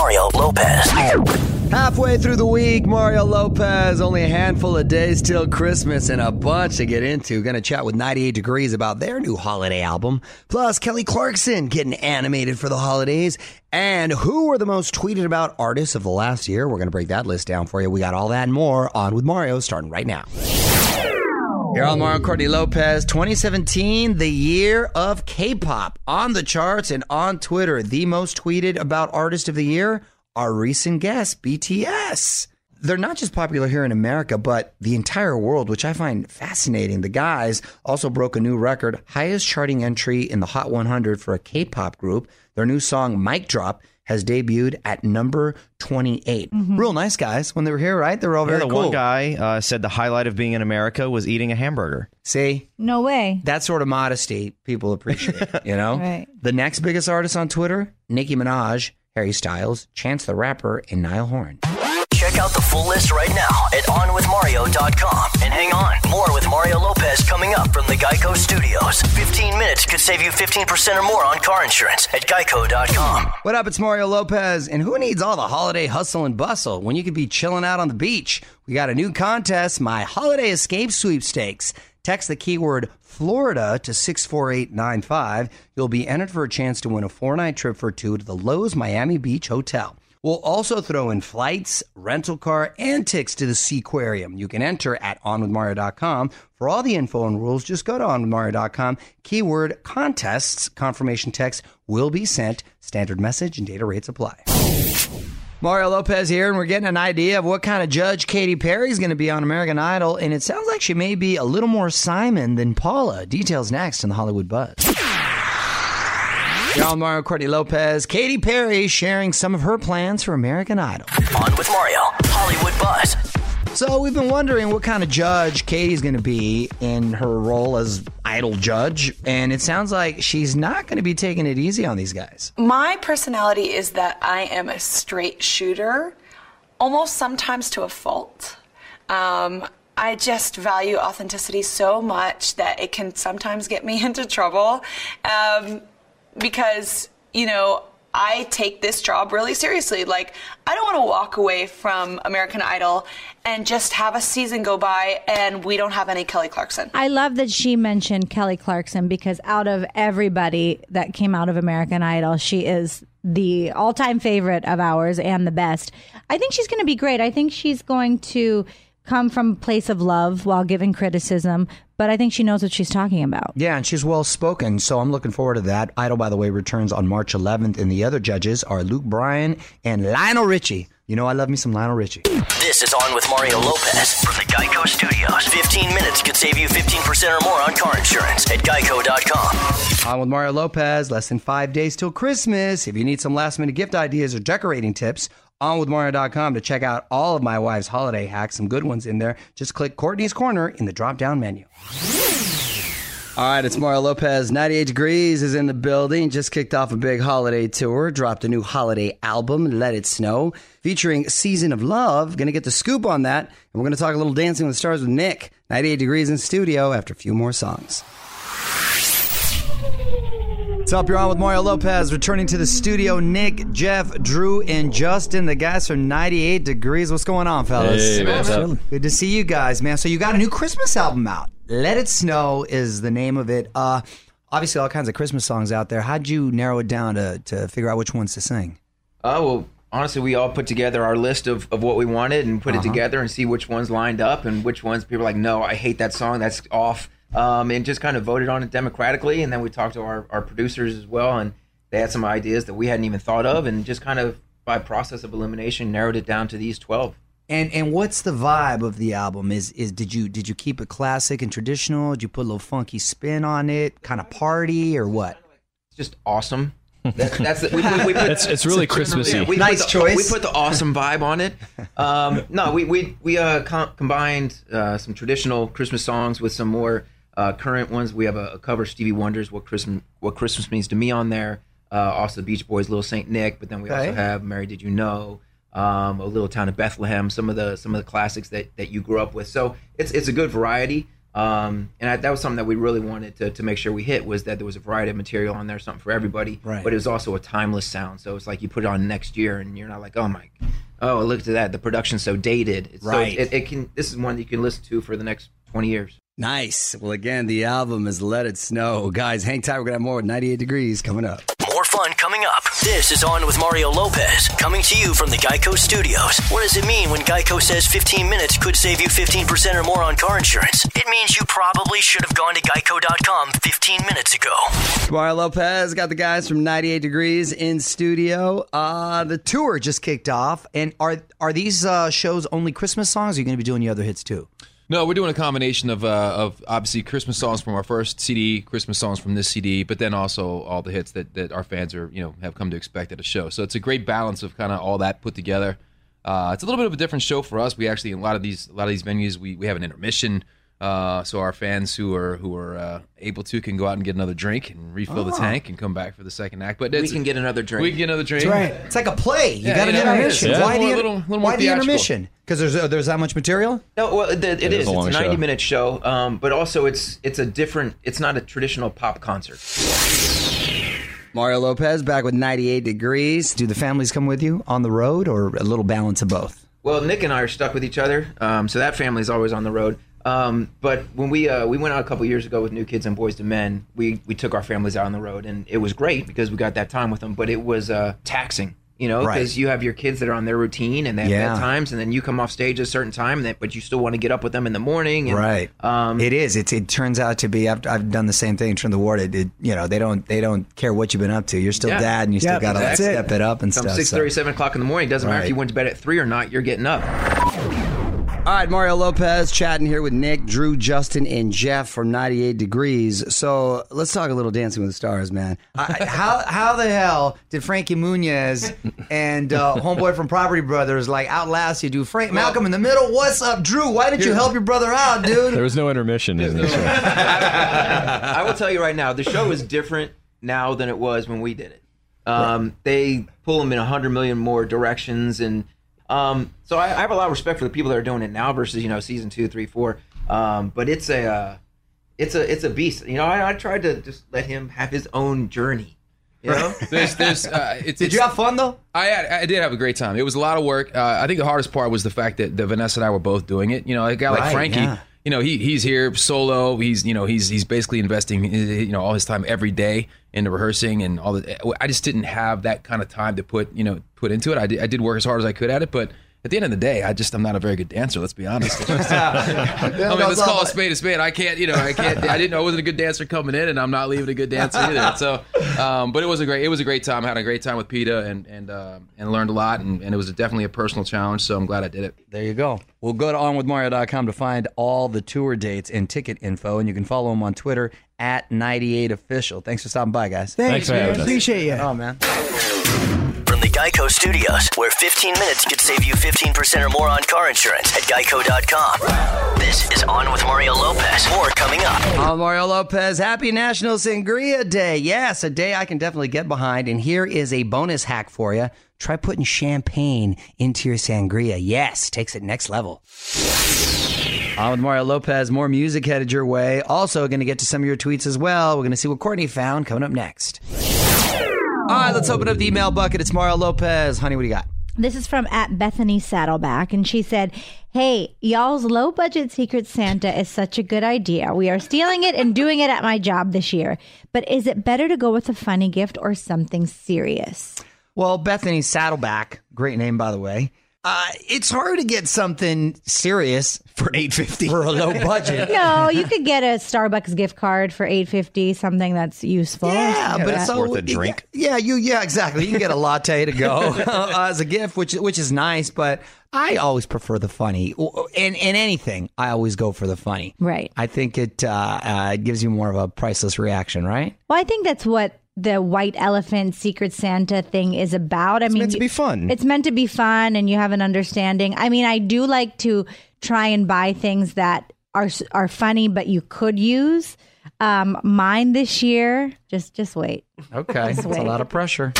Mario Lopez. Halfway through the week, Mario Lopez. Only a handful of days till Christmas and a bunch to get into. Going to chat with 98 Degrees about their new holiday album. Plus, Kelly Clarkson getting animated for the holidays. And who were the most tweeted about artists of the last year? We're going to break that list down for you. We got all that and more on with Mario starting right now. On Mario oh. Courtney Lopez, 2017, the year of K-pop on the charts and on Twitter. The most tweeted about artist of the year, our recent guest, BTS. They're not just popular here in America, but the entire world, which I find fascinating. The guys also broke a new record, highest charting entry in the Hot 100 for a K-pop group. Their new song, Mic Drop, has debuted at number 28. Real nice guys when they were here, right? They were all Yeah, very the cool. one guy uh, said the highlight of being in America was eating a hamburger. See, No way. that sort of modesty people appreciate, you know? Right. The next biggest artist on Twitter, Nicki Minaj, Harry Styles, Chance the Rapper, and Niall Horan. Out the full list right now at OnWithMario.com. And hang on, more with Mario Lopez coming up from the Geico Studios. 15 minutes could save you 15% or more on car insurance at Geico.com. What up? It's Mario Lopez. And who needs all the holiday hustle and bustle when you could be chilling out on the beach? We got a new contest, my Holiday Escape Sweepstakes. Text the keyword Florida to 64895. You'll be entered for a chance to win a four night trip for two to the Loews Miami Beach Hotel. We'll also throw in flights, rental car, and tickets to the Seaquarium. You can enter at onwithmario.com. For all the info and rules, just go to onwithmario.com. Keyword contests. Confirmation text will be sent. Standard message and data rates apply. Mario Lopez here, and we're getting an idea of what kind of judge Katy Perry is going to be on American Idol, and it sounds like she may be a little more Simon than Paula. Details next in the Hollywood Buzz. You're on Mario Courtney Lopez. Katy Perry sharing some of her plans for American Idol. On with Mario, Hollywood Buzz. So we've been wondering what kind of judge Katy's going to be in her role as idol judge, and it sounds like she's not going to be taking it easy on these guys. My personality is that I am a straight shooter, almost sometimes to a fault. Um, I just value authenticity so much that it can sometimes get me into trouble um, because, you know, I take this job really seriously. Like, I don't want to walk away from American Idol and just have a season go by and we don't have any Kelly Clarkson. I love that she mentioned Kelly Clarkson because out of everybody that came out of American Idol, she is the all time favorite of ours and the best. I think she's going to be great. I think she's going to come from a place of love while giving criticism, but I think she knows what she's talking about. Yeah, and she's well spoken, so I'm looking forward to that. Idol, by the way, returns on March 11th, and the other judges are Luke Bryan and Lionel Richie. You know, I love me some Lionel Richie. This is On with Mario Lopez from the Geico Studios. 15 minutes could save you 15% or more on car insurance at geico.com. On with Mario Lopez, less than five days till Christmas. If you need some last minute gift ideas or decorating tips, onwithmario.com to check out all of my wife's holiday hacks, some good ones in there. Just click Courtney's Corner in the drop down menu. All right, it's Mario Lopez. 98 Degrees is in the building. Just kicked off a big holiday tour, dropped a new holiday album, Let It Snow, featuring Season of Love. Gonna get the scoop on that. And we're gonna talk a little Dancing with the Stars with Nick. 98 Degrees in studio after a few more songs. What's up? You're on with Mario Lopez. Returning to the studio, Nick, Jeff, Drew, and Justin, the guys from 98 Degrees. What's going on, fellas? Hey, what's up? Good to see you guys, man. So you got a new Christmas album out. Let It Snow is the name of it. Uh, obviously, all kinds of Christmas songs out there. How'd you narrow it down to, to figure out which ones to sing? Oh well, honestly, we all put together our list of, of what we wanted and put it together and see which ones lined up and which ones people are like, no, I hate that song, that's off, um, and just kind of voted on it democratically. And then we talked to our, our producers as well, and they had some ideas that we hadn't even thought of, and just kind of by process of elimination narrowed it down to these twelve. And and what's the vibe of the album? Is is did you did you keep it classic and traditional? Did you put a little funky spin on it? Kind of party or what? It's just awesome. That, that's the, we, we, we put, It's- it's really Christmassy. Yeah, we Nice put the, choice. We put the awesome vibe on it. Um, no, we we we uh, com- combined uh, some traditional Christmas songs with some more uh, current ones. We have a, a cover Stevie Wonder's "What Christmas What Christmas Means to Me" on there. Uh, also, Beach Boys' "Little Saint Nick," but then we Okay. also have "Mary Did You Know." Um, a little town of Bethlehem, some of the some of the classics that, that you grew up with. So it's it's a good variety, um, and I, that was something that we really wanted to, to make sure we hit was that there was a variety of material on there, something for everybody. Right. But it was also a timeless sound, so it's like you put it on next year, and you're not like, oh my, oh look at that, the production's so dated. It's Right. So it, it can. This is one that you can listen to for the next twenty years. Nice. Well, again, the album is Let It Snow. Guys, hang tight. We're gonna have more with 98 Degrees coming up. More fun coming up. This is On with Mario Lopez, coming to you from the Geico Studios. What does it mean when Geico says 15 minutes could save you 15% or more on car insurance? It means you probably should have gone to geico.com 15 minutes ago. Mario Lopez got the guys from 98 Degrees in studio. Uh, the tour just kicked off, and are are these uh, shows only Christmas songs? Or are you going to be doing the other hits too? No, we're doing a combination of uh, of obviously Christmas songs from our first CD, Christmas songs from this CD, but then also all the hits that, that our fans are you know have come to expect at a show. So it's a great balance of kind of all that put together. Uh, it's a little bit of a different show for us. We actually in a lot of these a lot of these venues we, we have an intermission. Uh, so our fans who are who are uh, able to can go out and get another drink and refill the Oh. tank and come back for the second act. But We can get another drink. we can get another drink. It's like a play. You Yeah, got an you know, intermission. Yeah. Why the, Little- little- little why the intermission? Because there's uh, there's that much material. No, well, it, it It is. is a It's long a show. ninety-minute show, um, but also it's it's a different. It's not a traditional pop concert. Mario Lopez back with 98 Degrees. Do the families come with you on the road, or a little balance of both? Well, Nick and I are stuck with each other, um, so that family's always on the road. Um, but when we uh, we went out a couple years ago with New Kids and Boyz II Men, we we took our families out on the road, and it was great because we got that time with them. But it was uh, taxing, you know, Right. because you have your kids that are on their routine and they have Yeah. bedtimes, and then you come off stage at a certain time, and that, but you still want to get up with them in the morning. And, Right. Um, it is. It's, it turns out to be. I've, I've done the same thing in the ward. It, it, you know, they don't they don't care what you've been up to. You're still Yeah. dad, and you still got to exactly. step it up and From stuff. six so. thirty, seven o'clock in the morning. Doesn't matter if you went to bed at three or not. You're getting up. All right, Mario Lopez chatting here with Nick, Drew, Justin, and Jeff from 98 Degrees. So let's talk a little Dancing with the Stars, man. I, how how the hell did Frankie Muniz and uh, homeboy from Property Brothers like outlast you, dude? Frank Malcolm in the middle. What's up, Drew? Why didn't you help your brother out, dude? There was no intermission in this show. I will tell you right now, the show is different now than it was when we did it. Um, They pull them in a hundred million more directions, and um, so I, I have a lot of respect for the people that are doing it now versus you know season two, three, four. Um, but it's a uh, it's a it's a beast. You know, I, I tried to just let him have his own journey. You know, There's, there's, uh, it's, Did you have fun though? I had, I did have a great time. It was a lot of work. Uh, I think the hardest part was the fact that, that Vanessa and I were both doing it. You know, a guy like Right, Frankie, yeah. You know, he he's here solo. He's you know he's he's basically investing eh, eh, you know all his time every day into rehearsing and all the. Eh, I just didn't have that kind of time to put you know put into it. I did, I did work as hard as I could at it, but at the end of the day, I just I'm not a very good dancer. Let's be honest. It's I mean, let's call a spade a spade. I can't, you know, I can't. I didn't know I wasn't a good dancer coming in, and I'm not leaving a good dancer either. So, um, but it was a great, it was a great time. I had a great time with Peta and and uh, and learned a lot, and, and it was definitely a personal challenge. So I'm glad I did it. There you go. We'll go to onwithmario.com to find all the tour dates and ticket info, and you can follow him on Twitter at 98official. Thanks for stopping by, guys. Thanks, Thanks man. Appreciate you. Oh, man. Geico Studios, where 15 minutes could save you 15% or more on car insurance at geico.com. This is On with Mario Lopez. More coming up. I'm Mario Lopez. Happy National Sangria Day. Yes, a day I can definitely get behind. And here is a bonus hack for you. Try putting champagne into your sangria. Yes, takes it next level. On with Mario Lopez. More music headed your way. Also, going to get to some of your tweets as well. We're going to see what Courtney found coming up next. All right, let's open up the email bucket. It's Mario Lopez. Honey, what do you got? This is from at Bethany Saddleback, and she said, Hey, y'all's low budget Secret Santa is such a good idea. We are stealing it and doing it at my job this year. But is it better to go with a funny gift or something serious? Well, Bethany Saddleback, great name by the way. Uh, it's hard to get something serious for eight fifty for a low budget. no, you could get a Starbucks gift card for eight fifty, something that's useful. Yeah, but it's worth a drink. Yeah, you yeah exactly. You can get a latte to go uh, as a gift, which which is nice. But I always prefer the funny. In in anything, I always go for the funny. Right. I think it uh, uh, gives you more of a priceless reaction. Right. Well, I think that's what the white elephant secret santa thing is about. I mean It's mean meant to be fun. it's meant to be fun and you have an understanding. I mean i do like to try and buy things that are are funny but you could use. Um mine this year just just wait. Okay, Just that's a lot of pressure.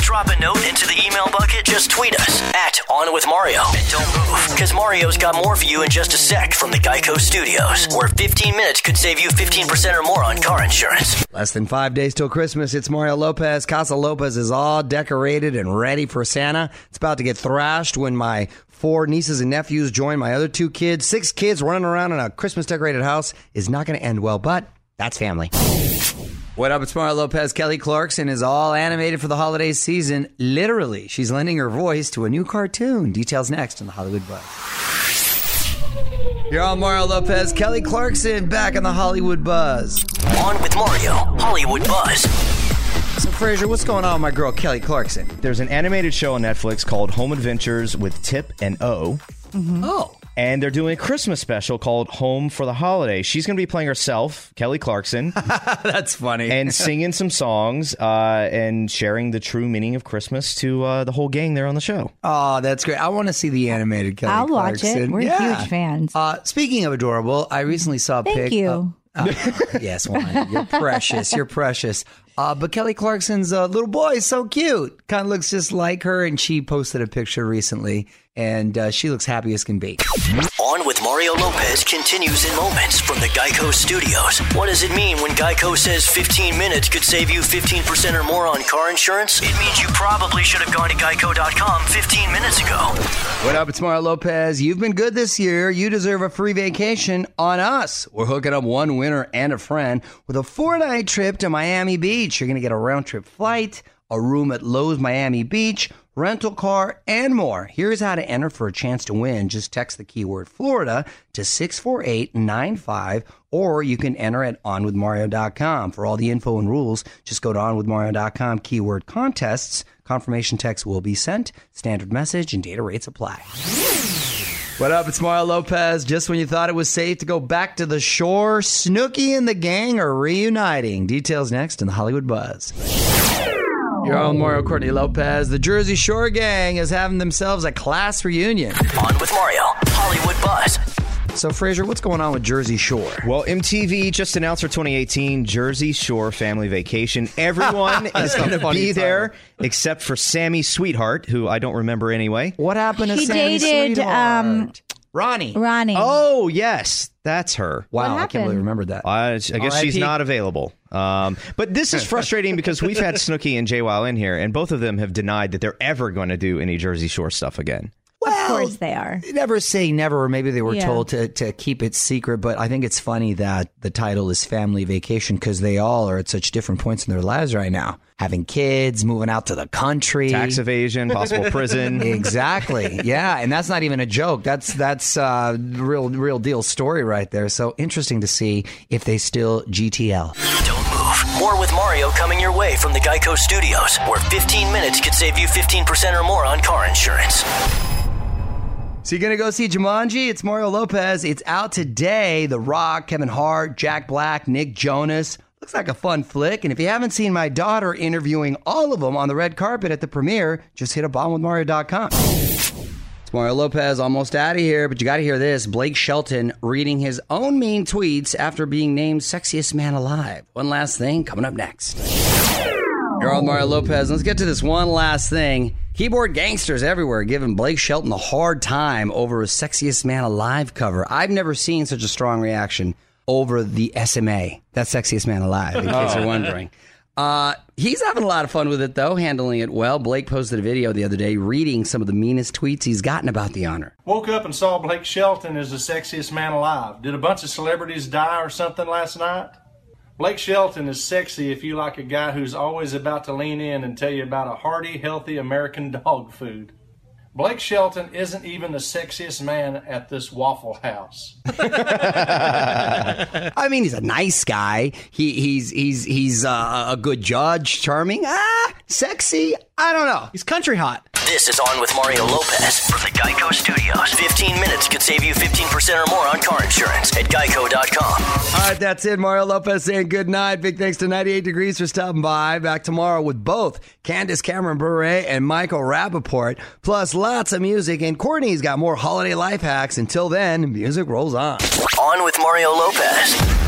Drop a note into the email bucket? Just tweet us at On With Mario. And don't move, because Mario's got more for you in just a sec from the Geico Studios, where 15 minutes could save you 15% or more on car insurance. Less than five days till Christmas. It's Mario Lopez. Casa Lopez is all decorated and ready for Santa. It's about to get thrashed when my four nieces and nephews join my other two kids. Six kids running around in a Christmas decorated house is not going to end well, but that's family. What up? It's Mario Lopez. Kelly Clarkson is all animated for the holiday season. Literally, she's lending her voice to a new cartoon. Details next on the Hollywood Buzz. You're on Mario Lopez. Kelly Clarkson back on the Hollywood Buzz. On with Mario, Hollywood Buzz. So, Frazier, what's going on with my girl Kelly Clarkson? There's an animated show on Netflix called Home Adventures with Tip and O. Mm-hmm. Oh. And they're doing a Christmas special called Home for the Holiday. She's going to be playing herself, Kelly Clarkson, That's funny. and singing some songs uh, and sharing the true meaning of Christmas to uh, the whole gang there on the show. oh, that's great. I want to see the animated Kelly I'll watch it. Clarkson. We're Yeah. huge fans. Uh, speaking of adorable, I recently saw a Thank pic. you. of- uh, yes, one. You're precious. You're precious. Uh, but Kelly Clarkson's uh, little boy is so cute. Kind of looks just like her, and she posted a picture recently, and uh, she looks happy as can be. On with Mario Lopez continues in moments from the Geico Studios. What does it mean when Geico says 15 minutes could save you 15% or more on car insurance? It means you probably should have gone to geico.com 15 minutes ago. What up? It's Mario Lopez. You've been good this year. You deserve a free vacation on us. We're hooking up one winner and a friend with a four night trip to Miami Beach. You're going to get a round trip flight, a room at Loews Miami Beach, rental car, and more. Here's how to enter for a chance to win. Just text the keyword Florida to 64895 or you can enter at onwithmario.com. For all the info and rules, just go to onwithmario.com keyword contests. Confirmation text will be sent. Standard message and data rates apply. What up? It's Mario Lopez. Just when you thought it was safe to go back to the shore, Snooki and the gang are reuniting. Details next in the Hollywood Buzz. Your own Mario Courtney Lopez. The Jersey Shore gang is having themselves a class reunion. On with Mario, Hollywood Buzz. So, Frazier, what's going on with Jersey Shore? Well, MTV just announced for 2018 Jersey Shore Family Vacation. Everyone is going to funny be title. there except for Sammy Sweetheart, who I don't remember anyway. What happened to She Sammy dated, Sweetheart? um, Ronnie. Ronnie. Oh, yes, that's her. Wow, I can't happened? believe I remembered that. I, I guess she's R.I.P.. not available. Um, but this is frustrating because we've had Snooki and Jay JWoww in here, and both of them have denied that they're ever going to do any Jersey Shore stuff again. Of course they are. Never say never, or maybe they were Yeah. told to, to keep it secret. But I think it's funny that the title is Family Vacation because they all are at such different points in their lives right now. Having kids, moving out to the country, Tax evasion, possible prison. exactly. Yeah, and that's not even a joke. That's that's uh, real real deal story right there. So interesting to see if they still GTL. Don't move. More with Mario coming your way from the Geico Studios, where 15 minutes could save you 15% or more on car insurance. So you're gonna go see Jumanji? It's Mario Lopez. It's out today. The Rock, Kevin Hart, Jack Black, Nick Jonas. Looks like a fun flick. And if you haven't seen my daughter interviewing all of them on the red carpet at the premiere, just hit up onwithmario.com. It's Mario Lopez almost out of here, but you got to hear this. Blake Shelton reading his own mean tweets after being named sexiest man alive. One last thing coming up next. You're on Mario Lopez. Let's get to this one last thing. Keyboard gangsters everywhere giving Blake Shelton a hard time over his Sexiest Man Alive cover. I've never seen such a strong reaction over the SMA. That's Sexiest Man Alive, in case you're wondering. Uh, he's having a lot of fun with it, though, handling it well. Blake posted a video the other day reading some of the meanest tweets he's gotten about the honor. Woke up and saw Blake Shelton as the sexiest man alive. Did a bunch of celebrities die or something last night? Blake Shelton is sexy if you like a guy who's always about to lean in and tell you about a hearty, healthy American dog food. Blake Shelton isn't even the sexiest man at this Waffle House. I mean, he's a nice guy. He he's he's he's uh, a good judge, charming. Ah, sexy. I don't know. He's country hot. This is On with Mario Lopez from the Geico Studios. 15 minutes could save you 15% or more on car insurance at geico.com. All right, that's it. Mario Lopez saying good night. Big thanks to 98 Degrees for stopping by. Back tomorrow with both Candace Cameron Bure and Michael Rapaport, plus lots of music. And Courtney's got more holiday life hacks. Until then, music rolls on. On with Mario Lopez.